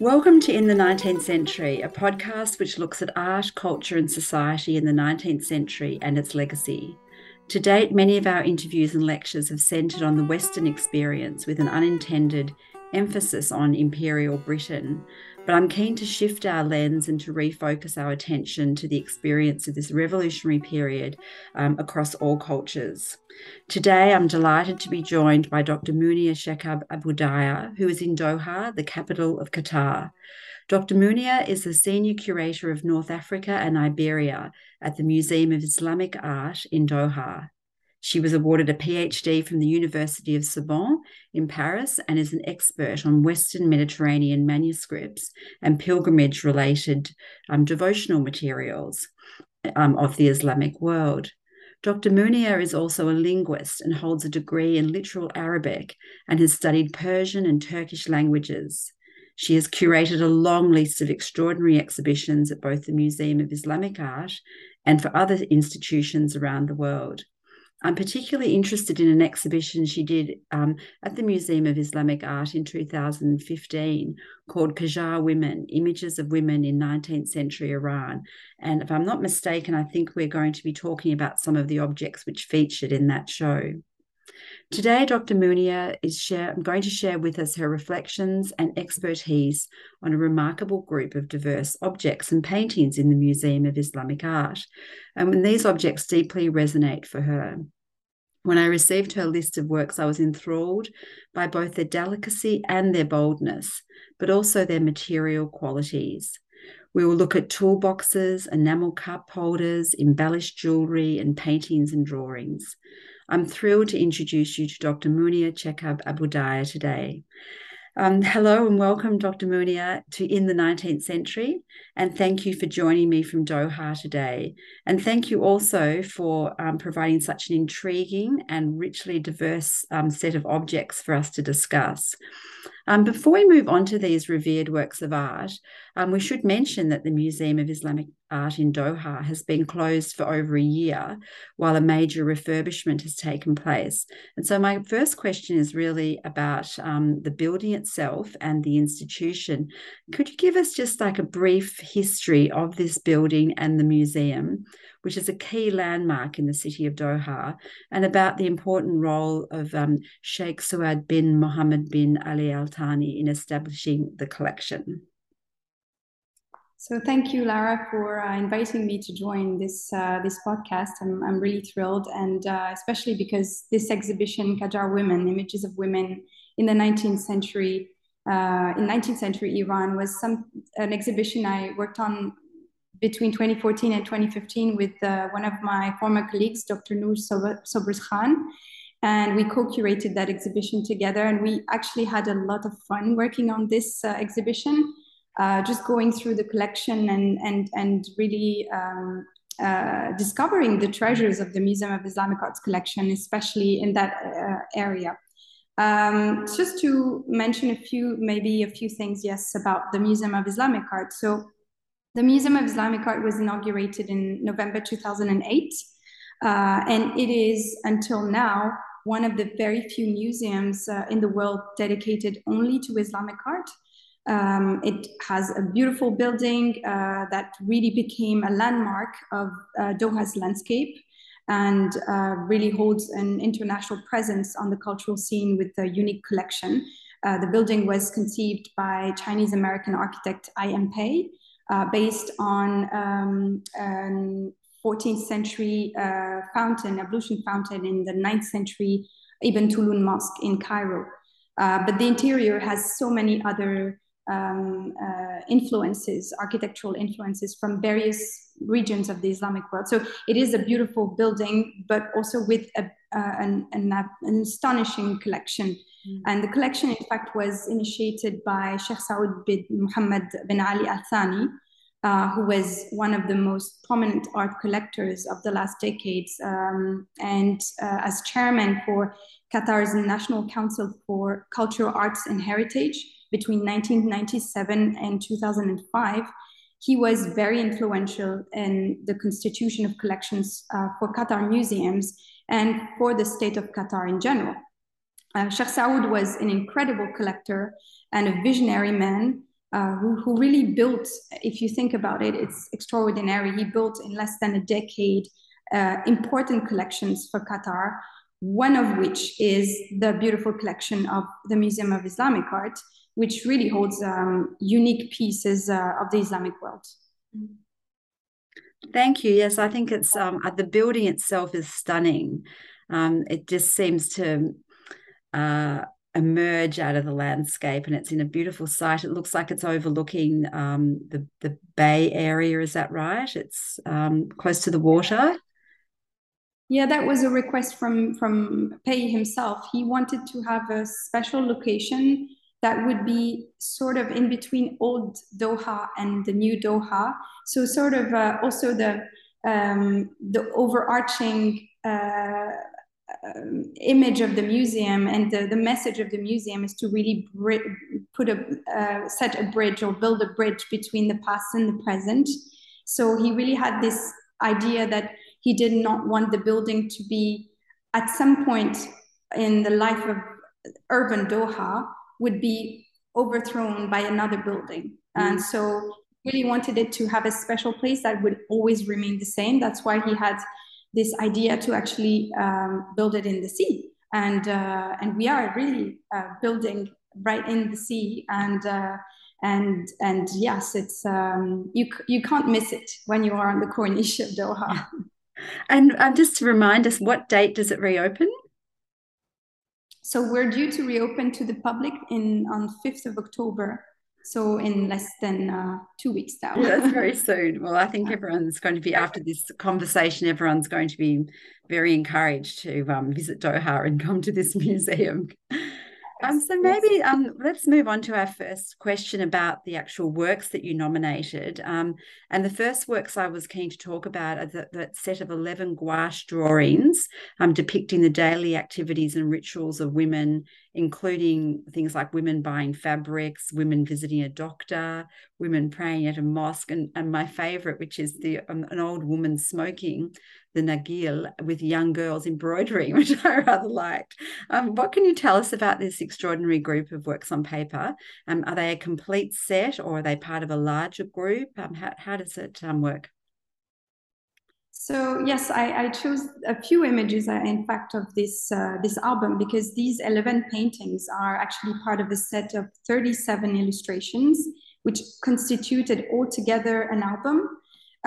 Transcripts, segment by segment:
Welcome to In the 19th Century, a podcast which looks at art, culture, and society in the 19th century and its legacy. To date, many of our interviews and lectures have centred on the Western experience with an unintended emphasis on Imperial Britain, but I'm keen to shift our lens and to refocus our attention to the experience of this revolutionary period um, across all cultures. Today, I'm delighted to be joined by Dr. Mounia Chekhab Abudaya, who is in Doha, the capital of Qatar. Dr. Mounia is the Senior Curator of North Africa and Iberia at the Museum of Islamic Art in Doha. She was awarded a PhD from the University of Sorbonne in Paris and is an expert on Western Mediterranean manuscripts and pilgrimage related um, devotional materials um, of the Islamic world. Dr. Mounia is also a linguist and holds a degree in literal Arabic and has studied Persian and Turkish languages. She has curated a long list of extraordinary exhibitions at both the Museum of Islamic Art and for other institutions around the world. I'm particularly interested in an exhibition she did um, at the Museum of Islamic Art in 2015 called Qajar Women Images of Women in 19th Century Iran. And if I'm not mistaken, I think we're going to be talking about some of the objects which featured in that show. Today, Dr. Mounia is share, going to share with us her reflections and expertise on a remarkable group of diverse objects and paintings in the Museum of Islamic Art. And when these objects deeply resonate for her. When I received her list of works, I was enthralled by both their delicacy and their boldness, but also their material qualities. We will look at toolboxes, enamel cup holders, embellished jewellery, and paintings and drawings. I'm thrilled to introduce you to Dr. Mounia Chekhab Abudaya today. Um, hello and welcome, Dr. Mounia, to In the 19th Century. And thank you for joining me from Doha today. And thank you also for um, providing such an intriguing and richly diverse um, set of objects for us to discuss. Um, before we move on to these revered works of art, um, we should mention that the Museum of Islamic Art in Doha has been closed for over a year while a major refurbishment has taken place. And so, my first question is really about um, the building itself and the institution. Could you give us just like a brief history of this building and the museum? Which is a key landmark in the city of Doha, and about the important role of um, Sheikh Saud bin Mohammed bin Ali Al Thani in establishing the collection. So thank you, Lara, for uh, inviting me to join this uh, this podcast. I'm, I'm really thrilled, and uh, especially because this exhibition, Qajar Women: Images of Women in the 19th Century, uh, in 19th century Iran, was some an exhibition I worked on between 2014 and 2015 with uh, one of my former colleagues, Dr. Noor Sobers Khan. And we co curated that exhibition together. And we actually had a lot of fun working on this uh, exhibition, uh, just going through the collection and, and, and really um, uh, discovering the treasures of the Museum of Islamic Arts collection, especially in that uh, area. Um, just to mention a few, maybe a few things, yes, about the Museum of Islamic Art. So the Museum of Islamic Art was inaugurated in November 2008, uh, and it is until now one of the very few museums uh, in the world dedicated only to Islamic art. Um, it has a beautiful building uh, that really became a landmark of uh, Doha's landscape and uh, really holds an international presence on the cultural scene with a unique collection. Uh, the building was conceived by Chinese American architect I.M. Pei uh, based on um, um, 14th century uh, fountain, ablution fountain in the 9th century Ibn Tulun Mosque in Cairo. Uh, but the interior has so many other um, uh, influences, architectural influences from various regions of the Islamic world. So it is a beautiful building, but also with a, uh, an, an, an, astonishing collection. And the collection, in fact, was initiated by Sheikh Saud bin Muhammad bin Ali Al Thani, uh, who was one of the most prominent art collectors of the last decades, um, and uh, as chairman for Qatar's National Council for Cultural Arts and Heritage between 1997 and 2005. He was very influential in the constitution of collections uh, for Qatar museums and for the state of Qatar in general. Uh, Sheikh Saud was an incredible collector and a visionary man uh, who, who really built, if you think about it, it's extraordinary. He built in less than a decade uh, important collections for Qatar, one of which is the beautiful collection of the Museum of Islamic Art, which really holds um, unique pieces uh, of the Islamic world. Thank you. Yes, I think it's um, the building itself is stunning. Um, it just seems to uh, emerge out of the landscape and it's in a beautiful site. It looks like it's overlooking um, the, the bay area. Is that right? It's um, close to the water? Yeah that was a request from from pei himself. He wanted to have a special location that would be sort of in between old doha and the new doha. So sort of uh, also the um, the overarching uh, um, image of the museum and the, the message of the museum is to really put a uh, set a bridge or build a bridge between the past and the present. So he really had this idea that he did not want the building to be at some point in the life of urban doha would be overthrown by another building. Mm. and so really wanted it to have a special place that would always remain the same. That's why he had this idea to actually um, build it in the sea. And, uh, and we are really uh, building right in the sea. And, uh, and, and yes, it's, um, you, you can't miss it when you are on the Corniche of Doha. And um, just to remind us, what date does it reopen? So we're due to reopen to the public in on 5th of October so in less than uh, two weeks now. yeah, that's very soon. Well, I think everyone's going to be after this conversation. Everyone's going to be very encouraged to um, visit Doha and come to this museum. Um, so maybe um, let's move on to our first question about the actual works that you nominated. Um, and the first works I was keen to talk about are that, that set of 11 gouache drawings um, depicting the daily activities and rituals of women, including things like women buying fabrics, women visiting a doctor, women praying at a mosque, and, and my favorite, which is the um, an old woman smoking the Nargile with young girls embroidering, which I rather liked. Um, what can you tell us about this extraordinary group of works on paper? Um, are they a complete set or are they part of a larger group? Um, how, how does it um, work? So yes, I, I, chose a few images, uh, in fact, of this uh, this album because these eleven paintings are actually part of a set of thirty-seven illustrations, which constituted altogether an album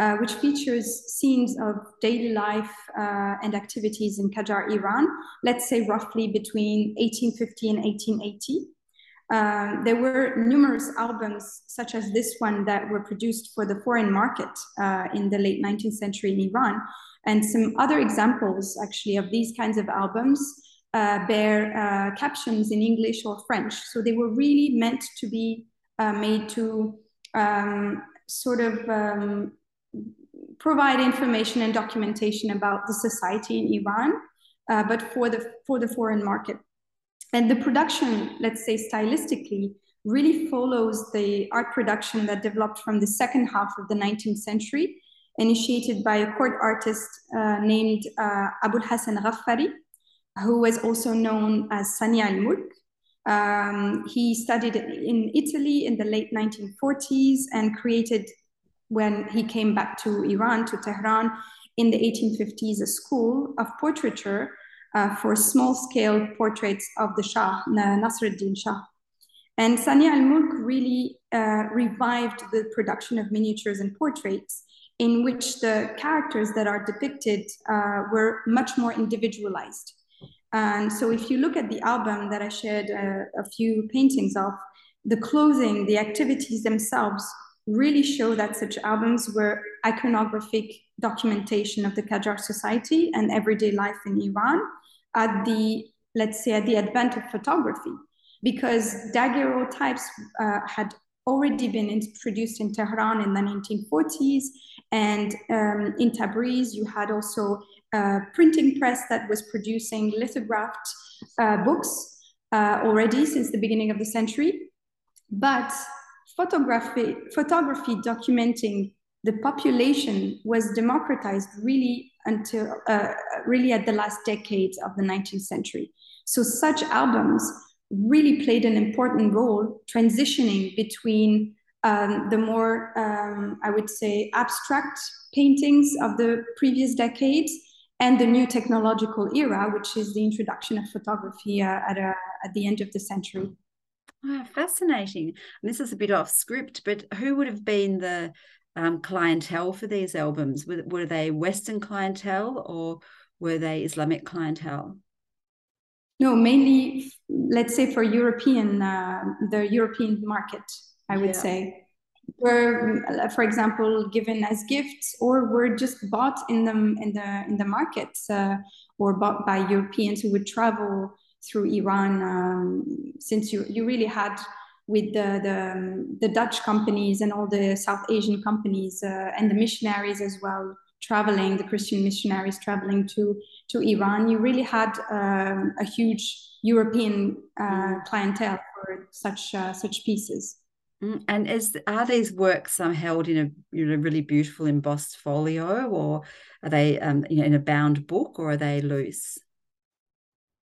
uh, which features scenes of daily life uh, and activities in Qajar, Iran, let's say roughly between 1850 and 1880. Um, there were numerous albums, such as this one, that were produced for the foreign market uh, in the late 19th century in Iran. And some other examples, actually, of these kinds of albums uh, bear uh, captions in English or French. So they were really meant to be uh, made to um, sort of um, provide information and documentation about the society in Iran, uh, but for the for the foreign market. And the production, let's say stylistically, really follows the art production that developed from the second half of the 19th century, initiated by a court artist uh, named uh, Abul Hassan Ghaffari, who was also known as Sani al Mulk. Um, he studied in Italy in the late 1940s and created when he came back to Iran, to Tehran, in the 1850s, a school of portraiture uh, for small scale portraits of the Shah, Nasruddin Shah. And Sani al Mulk really uh, revived the production of miniatures and portraits in which the characters that are depicted uh, were much more individualized. And so, if you look at the album that I shared uh, a few paintings of, the clothing, the activities themselves really show that such albums were iconographic documentation of the Qajar society and everyday life in Iran at the, let's say, at the advent of photography, because daguerreotypes uh, had already been introduced in Tehran in the 1940s. And um, in Tabriz, you had also a printing press that was producing lithographed uh, books uh, already since the beginning of the century. But photography, photography documenting the population was democratized really until uh, really at the last decades of the 19th century. So such albums really played an important role transitioning between um, the more, um, I would say, abstract paintings of the previous decades and the new technological era, which is the introduction of photography uh, at, a, at the end of the century. Oh, fascinating. And this is a bit off script, but who would have been the um, clientele for these albums? Were, were they Western clientele or were they Islamic clientele? No, mainly, let's say for European, uh, the European market, I would yeah. say, were, uh, for example, given as gifts or were just bought in the in the in the markets uh, or bought by Europeans who would travel through Iran. Um, since you you really had with the, the, the Dutch companies and all the South Asian companies uh, and the missionaries as well traveling, the Christian missionaries traveling to, to Iran, you really had um, a huge European uh, clientele for such, uh, such pieces. Mm, and is are these works um, held in a you know really beautiful embossed folio, or are they um, you know in a bound book, or are they loose?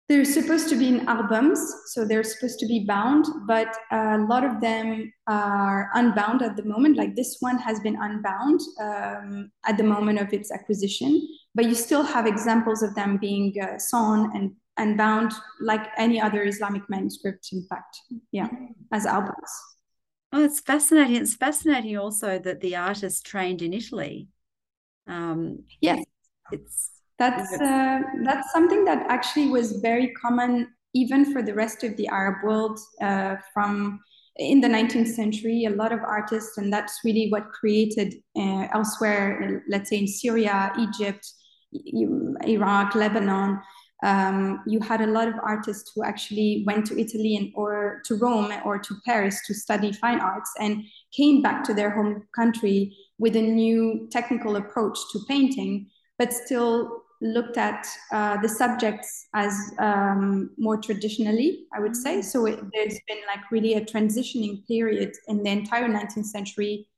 They're supposed to be in albums, so they're supposed to be bound, but a lot of them are unbound at the moment. Like this one has been unbound um, at the moment of its acquisition, but you still have examples of them being uh, sewn and, and bound like any other Islamic manuscript, in fact, yeah, as albums. Oh, it's fascinating. It's fascinating also that the artist trained in Italy. Um, yes. It's that's uh, that's something that actually was very common even for the rest of the Arab world uh, from in the 19th century. A lot of artists, and that's really what created uh, elsewhere, let's say in Syria, Egypt, Iraq, Lebanon. Um, you had a lot of artists who actually went to Italy and or to Rome or to Paris to study fine arts and came back to their home country with a new technical approach to painting, but still looked at uh, the subjects as um, more traditionally, I would say. Mm. So it, there's been like really a transitioning period in the entire 19th century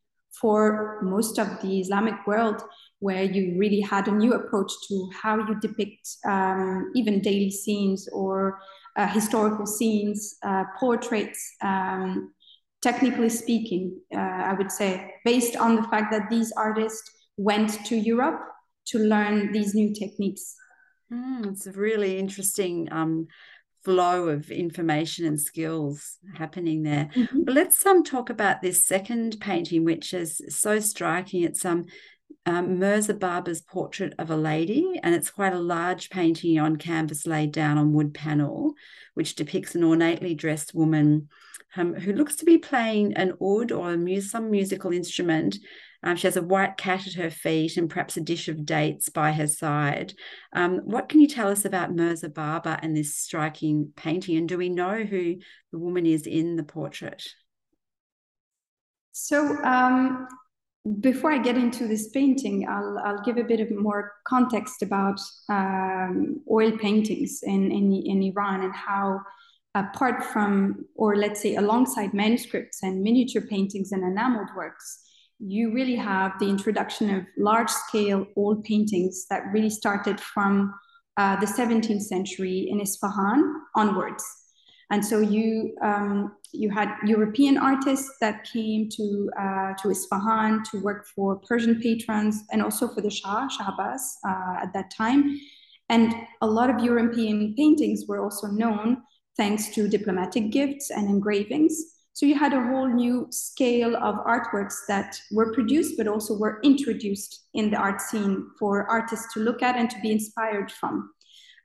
for most of the Islamic world, where you really had a new approach to how you depict um, even daily scenes or uh, historical scenes, uh, portraits. Um, technically speaking, uh, I would say, based on the fact that these artists went to Europe to learn these new techniques. Mm, it's a really interesting um, flow of information and skills happening there. Mm-hmm. But let's um talk about this second painting, which is so striking. It's um, um Mirza Baba's portrait of a lady, and it's quite a large painting on canvas laid down on wood panel, which depicts an ornately dressed woman um, who looks to be playing an oud or mu- some musical instrument um, she has a white cat at her feet and perhaps a dish of dates by her side. Um, what can you tell us about Mirza Baba and this striking painting? And do we know who the woman is in the portrait? So, um, before I get into this painting, I'll, I'll give a bit of more context about um, oil paintings in, in, in Iran and how apart from, or let's say alongside manuscripts and miniature paintings and enameled works, you really have the introduction of large scale oil paintings that really started from uh, the 17th century in Isfahan onwards. And so you um, you had European artists that came to uh, to Isfahan to work for Persian patrons and also for the Shah Shahbaz uh, at that time. And a lot of European paintings were also known thanks to diplomatic gifts and engravings. So you had a whole new scale of artworks that were produced, but also were introduced in the art scene for artists to look at and to be inspired from.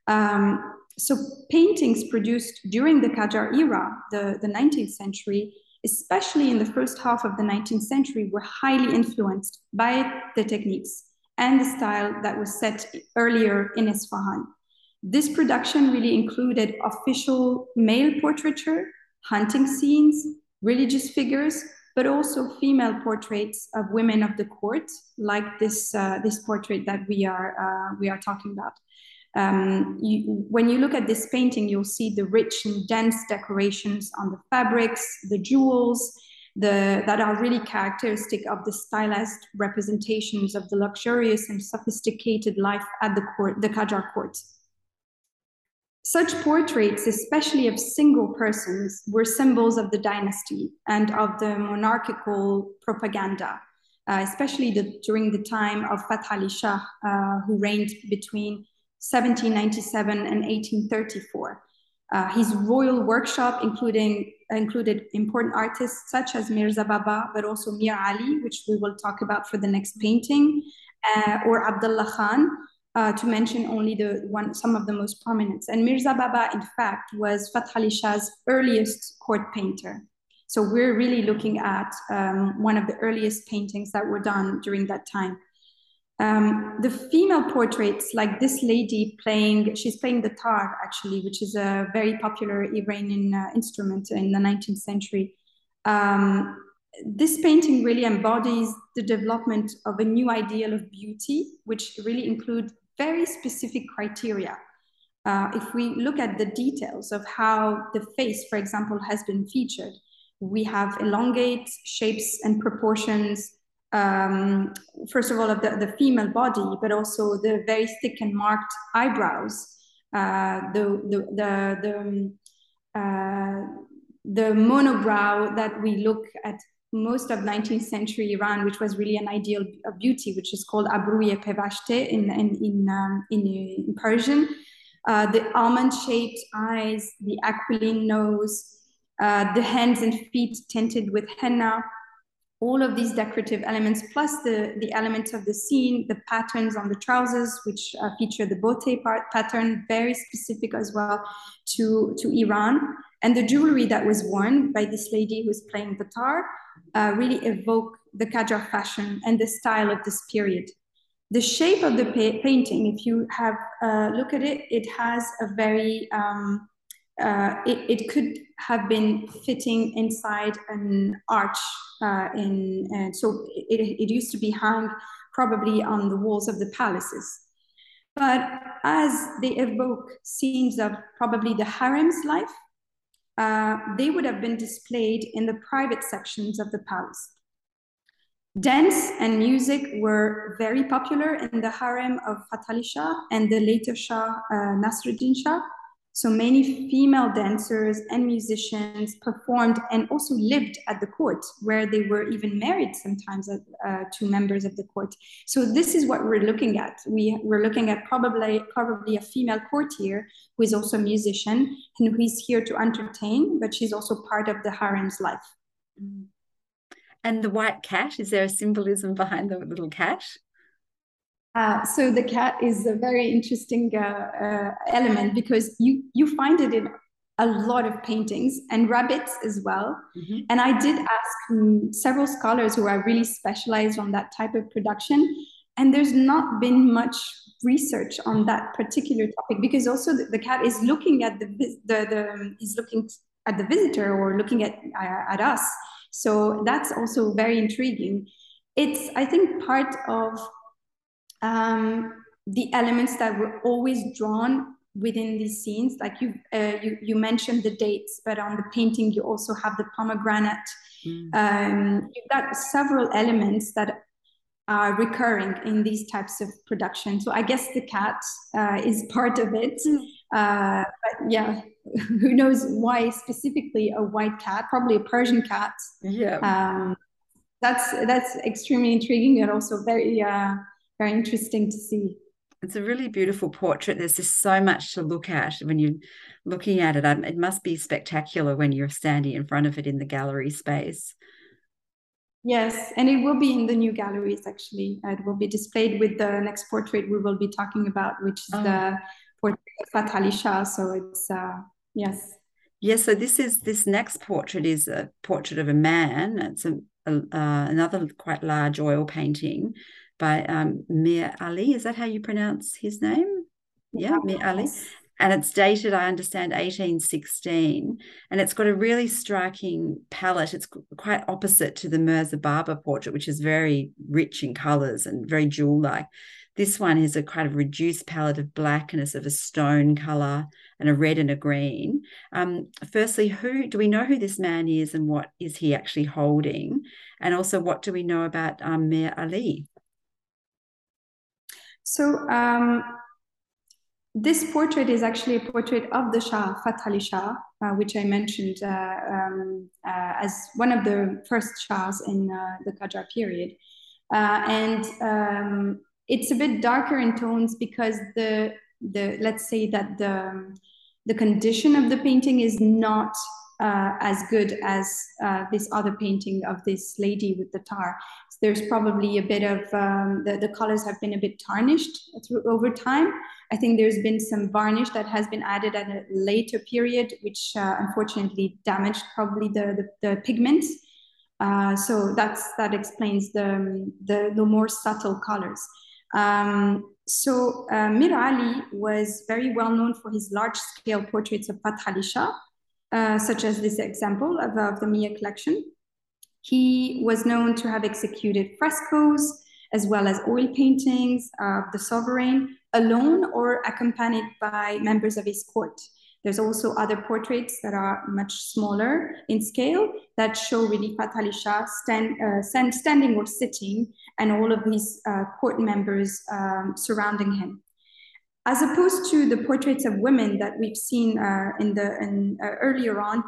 Um, so paintings produced during the Qajar era, the, the 19th century, especially in the first half of the 19th century, were highly influenced by the techniques and the style that was set earlier in Isfahan. This production really included official male portraiture, hunting scenes, religious figures, but also female portraits of women of the court, like this uh, this portrait that we are uh, we are talking about. Um, you, when you look at this painting, you'll see the rich and dense decorations on the fabrics, the jewels, the, that are really characteristic of the stylized representations of the luxurious and sophisticated life at the court, the Qajar court. Such portraits, especially of single persons, were symbols of the dynasty and of the monarchical propaganda, uh, especially the, during the time of Fath Ali Shah, uh, who reigned between 1797 and 1834. Uh, his royal workshop including, included important artists such as Mirza Baba, but also Mir Ali, which we will talk about for the next painting, uh, or Abdullah Khan, uh, to mention only the one, some of the most prominent. And Mirza Baba, in fact, was Fath Ali Shah's earliest court painter. So we're really looking at um, one of the earliest paintings that were done during that time. Um, the female portraits, like this lady playing, she's playing the tar actually, which is a very popular Iranian uh, instrument in the 19th century. Um, this painting really embodies the development of a new ideal of beauty, which really include very specific criteria. Uh, if we look at the details of how the face, for example, has been featured, we have elongate shapes and proportions, um, first of all, of the, the female body, but also the very thick and marked eyebrows, uh, the, the, the, the, um, uh, the monobrow that we look at most of 19th century Iran, which was really an ideal of beauty, which is called abrouye pevashte in, in, in, um, in, in, Persian. Uh, the almond-shaped eyes, the aquiline nose, uh, the hands and feet tinted with henna, all of these decorative elements, plus the, the elements of the scene, the patterns on the trousers, which uh, feature the bote part pattern, very specific as well to, to Iran. And the jewelry that was worn by this lady who was playing the tar uh, really evoke the Qajar fashion and the style of this period. The shape of the pa painting, if you have a look at it, it has a very um, uh, it, it, could have been fitting inside an arch uh, in, and so it, it used to be hung probably on the walls of the palaces. But as they evoke scenes of probably the harem's life, uh, they would have been displayed in the private sections of the palace. Dance and music were very popular in the harem of Fath Ali Shah and the later Shah uh, Nasruddin Shah, so many female dancers and musicians performed and also lived at the court, where they were even married sometimes uh, to members of the court. So this is what we're looking at. We, we're looking at probably, probably a female courtier who is also a musician and who is here to entertain, but she's also part of the harem's life. And the white cat, is there a symbolism behind the little cat? Uh, so the cat is a very interesting uh, uh, element because you you find it in a lot of paintings and rabbits as well. Mm-hmm. And I did ask um, several scholars who are really specialized on that type of production, and there's not been much research on that particular topic because also the, the cat is looking at the the, the is looking at the visitor or looking at uh, at us. So that's also very intriguing. It's I think part of um, the elements that were always drawn within these scenes. Like you, uh, you, you mentioned the dates, but on the painting you also have the pomegranate. Mm. Um, you've got several elements that are recurring in these types of production. So I guess the cat uh, is part of it. Mm. Uh, but yeah, who knows why specifically a white cat? Probably a Persian cat. Yeah. Um, that's that's extremely intriguing and also very uh, very interesting to see. It's a really beautiful portrait. There's just so much to look at when you're looking at it. Um, it must be spectacular when you're standing in front of it in the gallery space. Yes, and it will be in the new galleries actually. It will be displayed with the next portrait we will be talking about, which is oh. the portrait of Fath Ali Shah. So it's, uh, yes. Yes, so this is this next portrait is a portrait of a man. It's a, a uh, another quite large oil painting by um, Mir Ali. Is that how you pronounce his name? Yeah, Mir Ali. And it's dated, I understand, 1816. And it's got a really striking palette. It's quite opposite to the Mirza Baba portrait, which is very rich in colors and very jewel like. This one is a kind of reduced palette of black and a sort of a stone color and a red and a green. Um, firstly, who do we know who this man is and what is he actually holding? And also, what do we know about um, Mir Ali? So um, this portrait is actually a portrait of the Shah, Fath Ali Shah, uh, which I mentioned uh, um, uh, as one of the first Shahs in uh, the Qajar period. Uh, and um, it's a bit darker in tones because the, the let's say that the, the condition of the painting is not uh, as good as uh, this other painting of this lady with the tar. So there's probably a bit of um, the, the colors have been a bit tarnished through over time. I think there's been some varnish that has been added at a later period, which uh, unfortunately damaged probably the, the, the pigments. Uh, so that's that explains the, the, the more subtle colors. Um, so uh, Mir Ali was very well known for his large-scale portraits of Fath Ali Shah, uh, such as this example of, of the MIA collection. He was known to have executed frescoes as well as oil paintings of the sovereign alone or accompanied by members of his court. There's also other portraits that are much smaller in scale that show really Fath Ali Shah stand, uh, stand, standing or sitting and all of these uh, court members um, surrounding him. As opposed to the portraits of women that we've seen uh, in the in, uh, earlier on,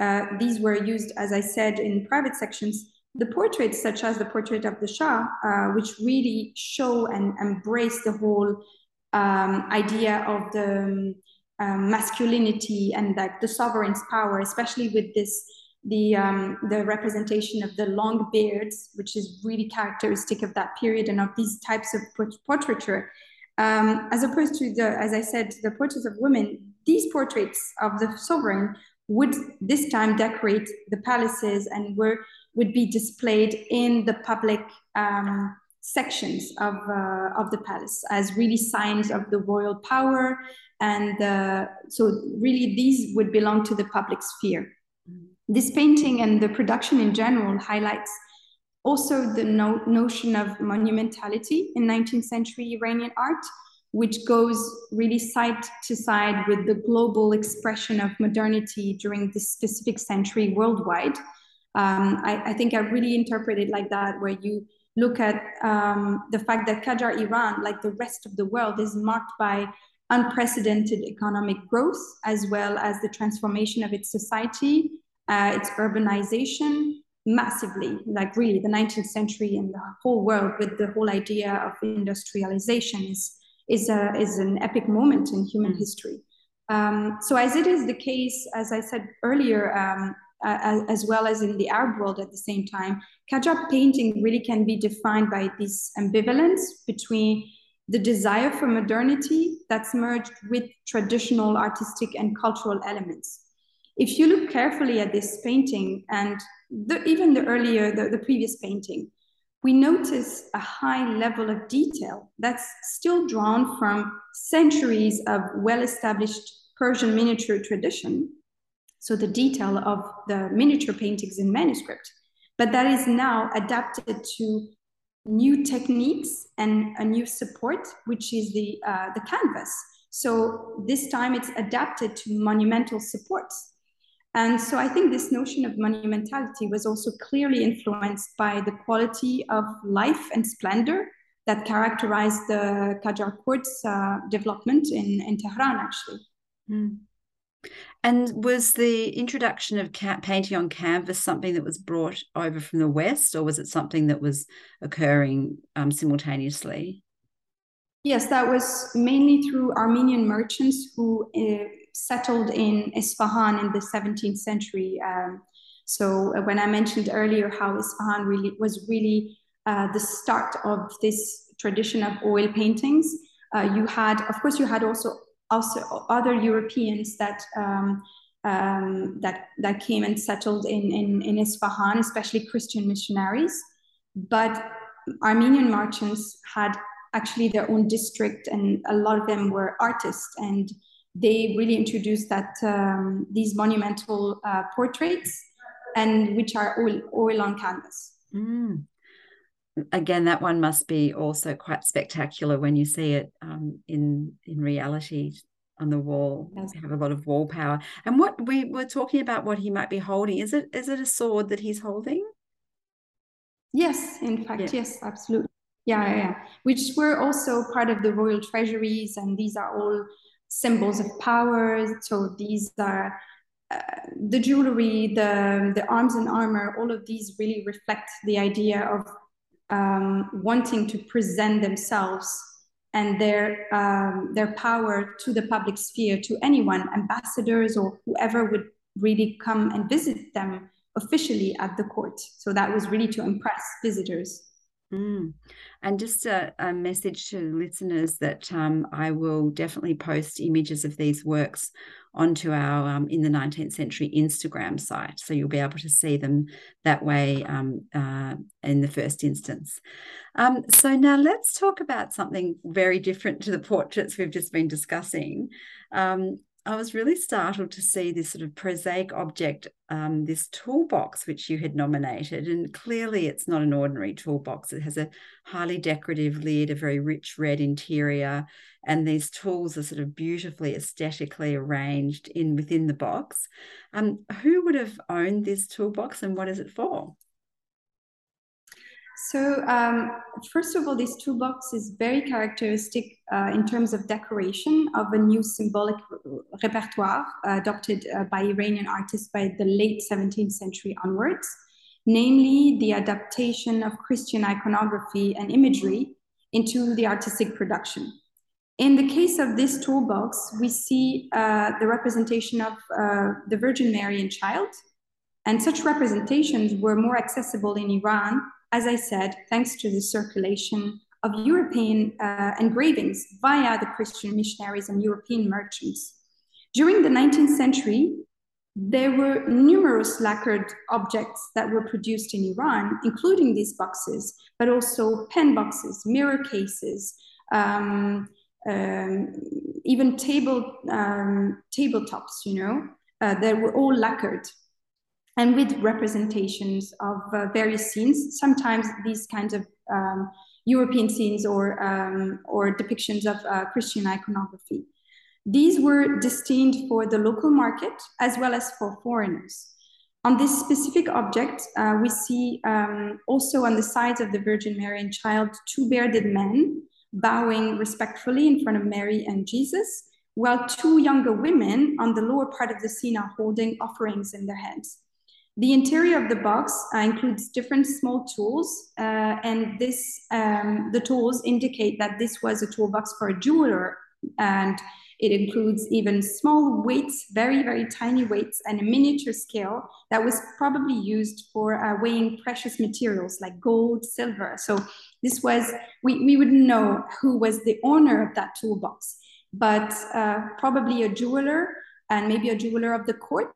uh, these were used, as I said, in private sections. The portraits, such as the portrait of the Shah, uh, which really show and embrace the whole um, idea of the um, um, masculinity and like the sovereign's power, especially with this the um, the representation of the long beards, which is really characteristic of that period and of these types of portraiture, um, as opposed to the, as I said, the portraits of women. These portraits of the sovereign would this time decorate the palaces and were would be displayed in the public um, sections of, uh, of the palace as really signs of the royal power. And uh, so, really, these would belong to the public sphere. This painting and the production in general highlights also the no notion of monumentality in 19th century Iranian art, which goes really side to side with the global expression of modernity during this specific century worldwide. Um, I, I, think I really interpret it like that, where you look at um, the fact that Qajar Iran, like the rest of the world, is marked by unprecedented economic growth, as well as the transformation of its society, uh, its urbanization massively, like really the 19th century and the whole world with the whole idea of industrialization is, is, a, is an epic moment in human mm. history. Um, so as it is the case, as I said earlier, um, uh, as well as in the Arab world at the same time, Qajar painting really can be defined by this ambivalence between the desire for modernity that's merged with traditional artistic and cultural elements. If you look carefully at this painting and the, even the earlier, the, the previous painting, we notice a high level of detail that's still drawn from centuries of well-established Persian miniature tradition, so the detail of the miniature paintings in manuscript, but that is now adapted to new techniques and a new support, which is the, uh, the canvas. So this time it's adapted to monumental supports. And so I think this notion of monumentality was also clearly influenced by the quality of life and splendor that characterized the Qajar court's uh, development in, in Tehran, actually. Mm. And was the introduction of painting on canvas something that was brought over from the West, or was it something that was occurring um, simultaneously? Yes, that was mainly through Armenian merchants who uh, settled in Isfahan in the 17th century. Um, so uh, when I mentioned earlier how Isfahan really was really uh, the start of this tradition of oil paintings, uh, you had, of course, you had also also other Europeans that um, um, that that came and settled in, in in Isfahan, especially Christian missionaries. But Armenian merchants had actually their own district, and a lot of them were artists, and they really introduced that um, these monumental uh, portraits, and which are oil, oil on canvas. Mm. Again that one must be also quite spectacular when you see it um, in in reality on the wall. Yes. have a lot of wall power. And what we were talking about what he might be holding. Is it is it a sword that he's holding? Yes in fact yeah. yes absolutely. Yeah, yeah, yeah. Which were also part of the royal treasuries and these are all symbols of power. So these are uh, the jewelry, the, the arms and armor, all of these really reflect the idea of um, wanting to present themselves and their um, their power to the public sphere to anyone, ambassadors or whoever would really come and visit them officially at the court. So that was really to impress visitors. Mm. And just a, a, message to listeners that um, I will definitely post images of these works onto our um, in the 19th century Instagram site. So you'll be able to see them that way um, uh, in the first instance. Um, so now let's talk about something very different to the portraits we've just been discussing. I was really startled to see this sort of prosaic object, um, this toolbox which you had nominated. And clearly, it's not an ordinary toolbox. It has a highly decorative lid, a very rich red interior, and these tools are sort of beautifully aesthetically arranged in within the box. Um, who would have owned this toolbox, and what is it for? So um, first of all, this toolbox is very characteristic uh, in terms of decoration of a new symbolic repertoire adopted uh, by Iranian artists by the late 17th century onwards, namely the adaptation of Christian iconography and imagery into the artistic production. In the case of this toolbox, we see uh, the representation of uh, the Virgin Mary and Child, and such representations were more accessible in Iran as I said, thanks to the circulation of European uh, engravings via the Christian missionaries and European merchants. During the 19th century, there were numerous lacquered objects that were produced in Iran, including these boxes, but also pen boxes, mirror cases, um, um, even table um, tabletops. You know, uh, they were all lacquered and with representations of uh, various scenes. Sometimes these kinds of um, European scenes or, um, or depictions of uh, Christian iconography. These were destined for the local market as well as for foreigners. On this specific object, uh, we see um, also on the sides of the Virgin Mary and Child two bearded men bowing respectfully in front of Mary and Jesus, while two younger women on the lower part of the scene are holding offerings in their hands. The interior of the box uh, includes different small tools, uh, and this um, the tools indicate that this was a toolbox for a jeweler, and it includes even small weights, very very tiny weights, and a miniature scale that was probably used for uh, weighing precious materials like gold, silver. So this was we we wouldn't know who was the owner of that toolbox, but uh, probably a jeweler and maybe a jeweler of the court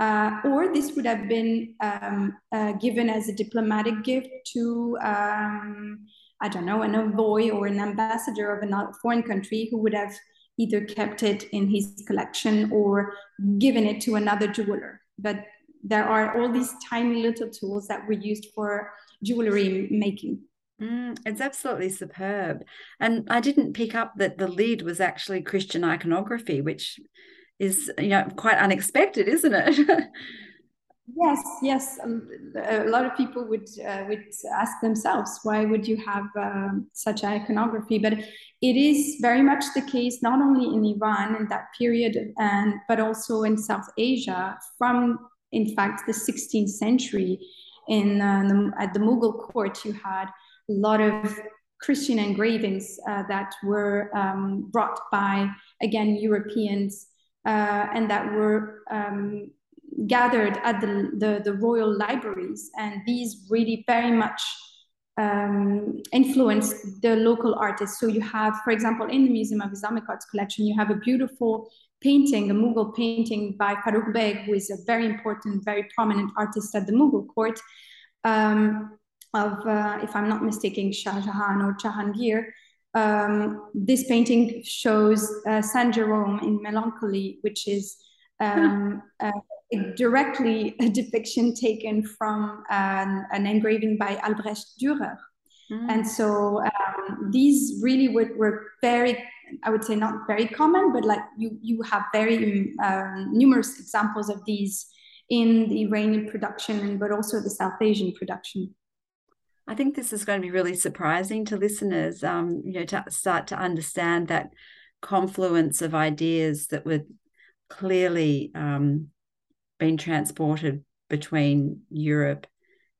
uh, or this would have been um, uh, given as a diplomatic gift to, um, I don't know, an envoy or an ambassador of a foreign country who would have either kept it in his collection or given it to another jeweler. But there are all these tiny little tools that were used for jewelry making. Mm, it's absolutely superb. And I didn't pick up that the lid was actually Christian iconography, which is you know quite unexpected, isn't it? yes, yes. Um, a lot of people would uh, would ask themselves, why would you have uh, such iconography? But it is very much the case not only in Iran in that period, and but also in South Asia from, in fact, the 16th century. In uh, the, at the Mughal court, you had a lot of Christian engravings uh, that were um, brought by again Europeans and that were um, gathered at the, the, the, royal libraries. And these really very much um, influenced the local artists. So you have, for example, in the Museum of Islamic Arts collection, you have a beautiful painting, a Mughal painting by Farrukh Beg, who is a very important, very prominent artist at the Mughal court, um, of, uh, if I'm not mistaken, Shah Jahan or Jahangir um, this painting shows uh, Saint Jerome in Melancholy, which is um, uh, directly a depiction taken from an, an engraving by Albrecht Dürer. Mm. And so um, these really were, were, very, I would say not very common, but like you, you have very um, numerous examples of these in the Iranian production, but also the South Asian production. I think this is going to be really surprising to listeners, um, you know, to start to understand that confluence of ideas that were clearly um, being transported between Europe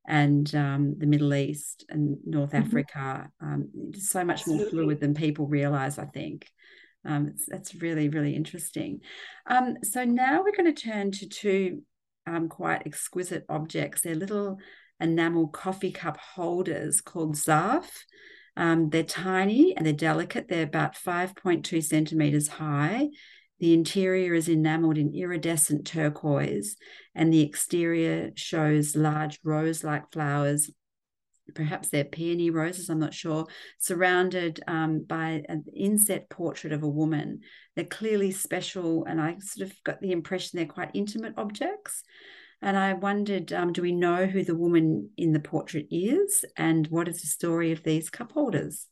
and um, the Middle East and North mm-hmm. Africa. Um, so much Absolutely. more fluid than people realize, I think. Um, that's really, really interesting. Um, so now we're going to turn to two um, quite exquisite objects. They're little enamel coffee cup holders called Zarf. Um, they're tiny and they're delicate. They're about 5.2 centimeters high. The interior is enameled in iridescent turquoise, and the exterior shows large rose like flowers. Perhaps they're peony roses, I'm not sure, surrounded um, by an inset portrait of a woman. They're clearly special, and I sort of got the impression they're quite intimate objects. And I wondered, um, do we know who the woman in the portrait is, and what is the story of these cup holders?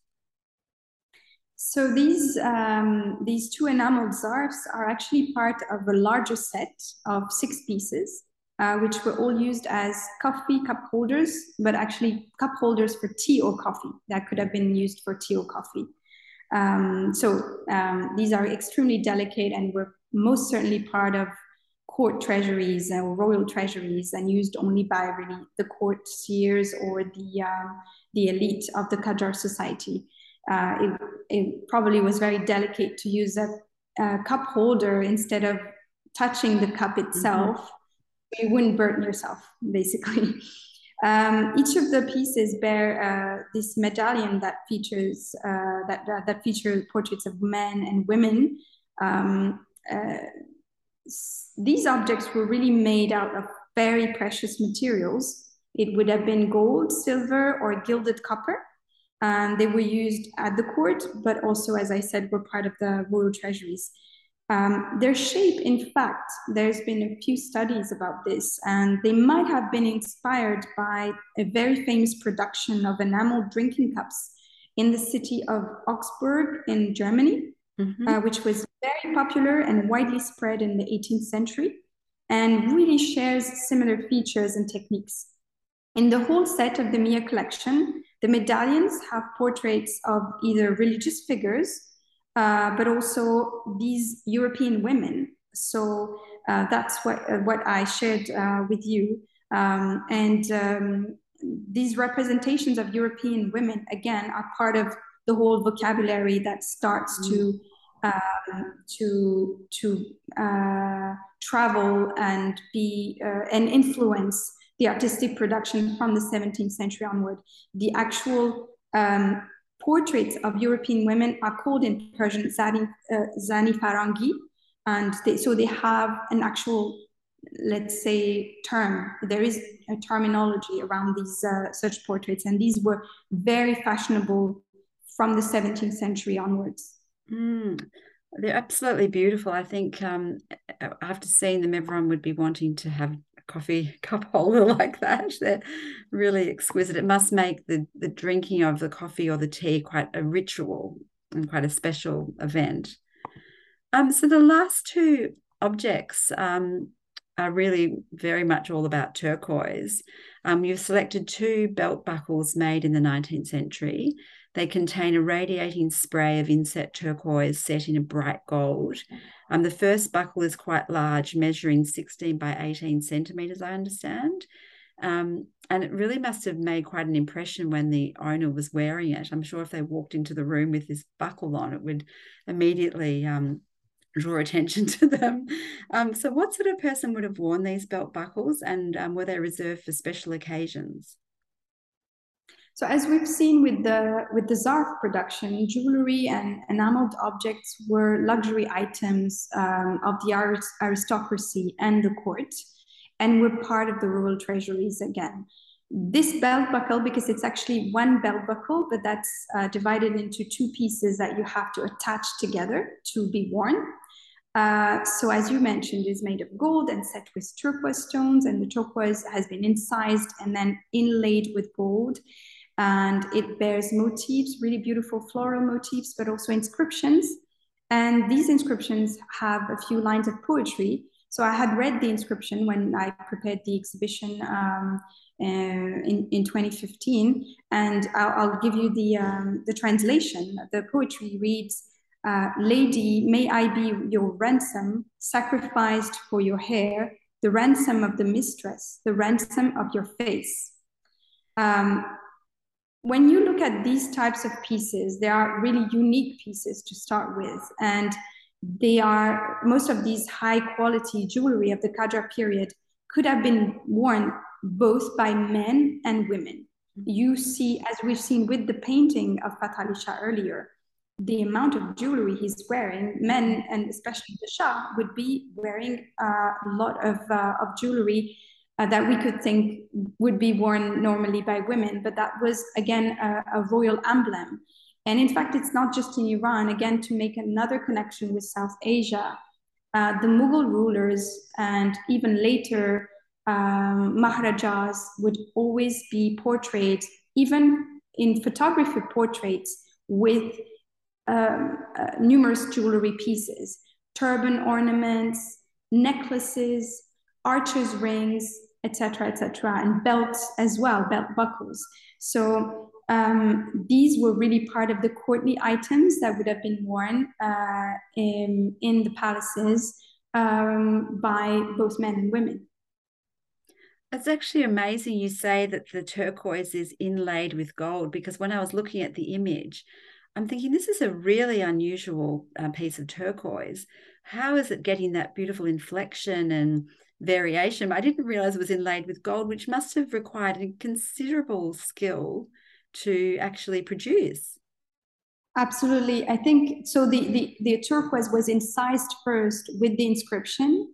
So these um, these two enameled zarfs are actually part of a larger set of six pieces, uh, which were all used as coffee cup holders, but actually cup holders for tea or coffee that could have been used for tea or coffee. Um, so um, these are extremely delicate and were most certainly part of court treasuries or royal treasuries and used only by really the courtiers or the um, the elite of the Qajar society uh, it, it, probably was very delicate to use a, a, cup holder instead of touching the cup mm-hmm. itself. Mm-hmm. You wouldn't burn yourself, basically. Um, each of the pieces bear uh, this medallion that features uh, that, that, that feature portraits of men and women. Um, uh, these objects were really made out of very precious materials. It would have been gold, silver, or gilded copper. Um, they were used at the court, but also, as I said, were part of the royal treasuries. Um, their shape, in fact, there's been a few studies about this, and they might have been inspired by a very famous production of enameled drinking cups in the city of Augsburg in Germany, mm-hmm. uh, which was very popular and widely spread in the 18th century, and really shares similar features and techniques. In the whole set of the MIA collection, the medallions have portraits of either religious figures, uh, but also these European women. So uh, that's what, uh, what I shared uh, with you. Um, and um, these representations of European women, again, are part of the whole vocabulary that starts mm. to um, to to uh, travel and be uh, and influence the artistic production from the 17th century onward. The actual um, portraits of European women are called in Persian Zani, uh, Zani Farangi, and they, so they have an actual, let's say, term. There is a terminology around these uh, such portraits, and these were very fashionable from the 17th century onwards. Mm. They're absolutely beautiful. I think um, after seeing them, everyone would be wanting to have a coffee cup holder like that. They're really exquisite. It must make the, the drinking of the coffee or the tea quite a ritual and quite a special event. Um, so the last two objects um, are really very much all about turquoise. Um, you've selected two belt buckles made in the 19th century. They contain a radiating spray of inset turquoise set in a bright gold. Um, the first buckle is quite large, measuring 16 by 18 centimeters, I understand. Um, and it really must have made quite an impression when the owner was wearing it. I'm sure if they walked into the room with this buckle on, it would immediately um, draw attention to them. Um, so, what sort of person would have worn these belt buckles, and um, were they reserved for special occasions? So as we've seen with the with the Zarf production, jewelry and enameled objects were luxury items um, of the aristocracy and the court, and were part of the royal treasuries again. This belt buckle, because it's actually one belt buckle, but that's uh, divided into two pieces that you have to attach together to be worn. Uh, so as you mentioned, is made of gold and set with turquoise stones, and the turquoise has been incised and then inlaid with gold and it bears motifs, really beautiful floral motifs, but also inscriptions. And these inscriptions have a few lines of poetry. So I had read the inscription when I prepared the exhibition um, uh, in, in 2015, and I'll, I'll give you the, um, the translation. The poetry reads, uh, Lady, may I be your ransom, sacrificed for your hair, the ransom of the mistress, the ransom of your face. Um, when you look at these types of pieces, they are really unique pieces to start with. And they are, most of these high quality jewelry of the Qajar period could have been worn both by men and women. You see, as we've seen with the painting of Fath Ali Shah earlier, the amount of jewelry he's wearing, men and especially the Shah would be wearing uh, a lot of, uh, of jewelry uh, that we could think would be worn normally by women, but that was again a, a, royal emblem. And in fact, it's not just in Iran, again, to make another connection with South Asia. Uh, the Mughal rulers and even later um, Maharajas would always be portrayed, even in photography portraits, with um, uh, numerous jewelry pieces, turban ornaments, necklaces, archers' rings, etc., etc., and belts as well, belt buckles. So um, these were really part of the courtly items that would have been worn uh, in, in the palaces um, by both men and women. It's actually amazing you say that the turquoise is inlaid with gold because when I was looking at the image, I'm thinking this is a really unusual uh, piece of turquoise. How is it getting that beautiful inflection and variation? I didn't realize it was inlaid with gold, which must have required a considerable skill to actually produce. Absolutely. I think so. The, the, the turquoise was incised first with the inscription,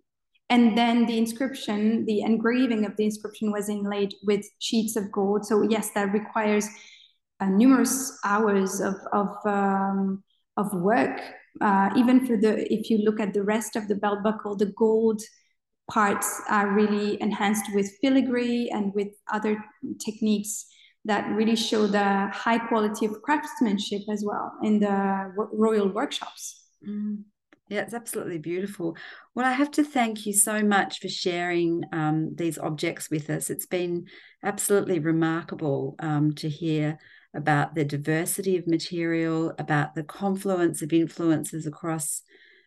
and then the inscription, the engraving of the inscription was inlaid with sheets of gold. So, yes, that requires uh, numerous hours of of um, of work. Uh, even for the if you look at the rest of the belt buckle, the gold parts are really enhanced with filigree and with other techniques that really show the high quality of craftsmanship as well in the royal workshops. Mm. Yeah, it's absolutely beautiful. Well, I have to thank you so much for sharing um, these objects with us. It's been absolutely remarkable um, to hear about the diversity of material, about the confluence of influences across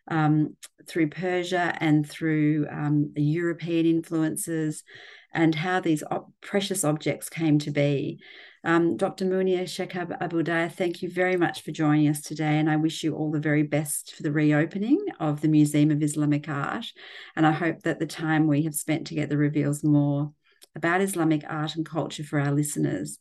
um, through Persia and through um, European influences, and how these op- precious objects came to be. Um, Dr. Mounia Chekhab Abudaya, thank you very much for joining us today, and I wish you all the very best for the reopening of the Museum of Islamic Art. And I hope that the time we have spent together reveals more about Islamic art and culture for our listeners.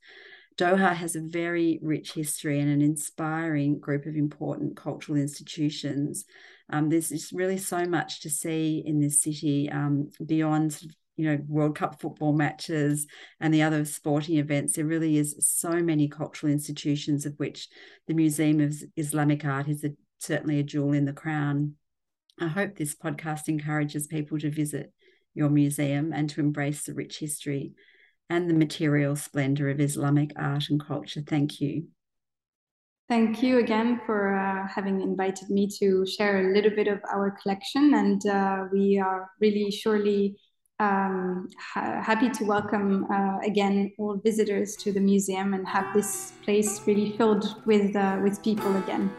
Doha has a very rich history and an inspiring group of important cultural institutions. Um, there's just really so much to see in this city um, beyond you know World Cup football matches and the other sporting events. There really is so many cultural institutions, of which the Museum of Islamic Art is a, certainly a jewel in the crown. I hope this podcast encourages people to visit your museum and to embrace the rich history and the material splendor of Islamic art and culture. Thank you. Thank you again for uh, having invited me to share a little bit of our collection. And uh, we are really surely um, ha happy to welcome uh, again all visitors to the museum and have this place really filled with, uh, with people again.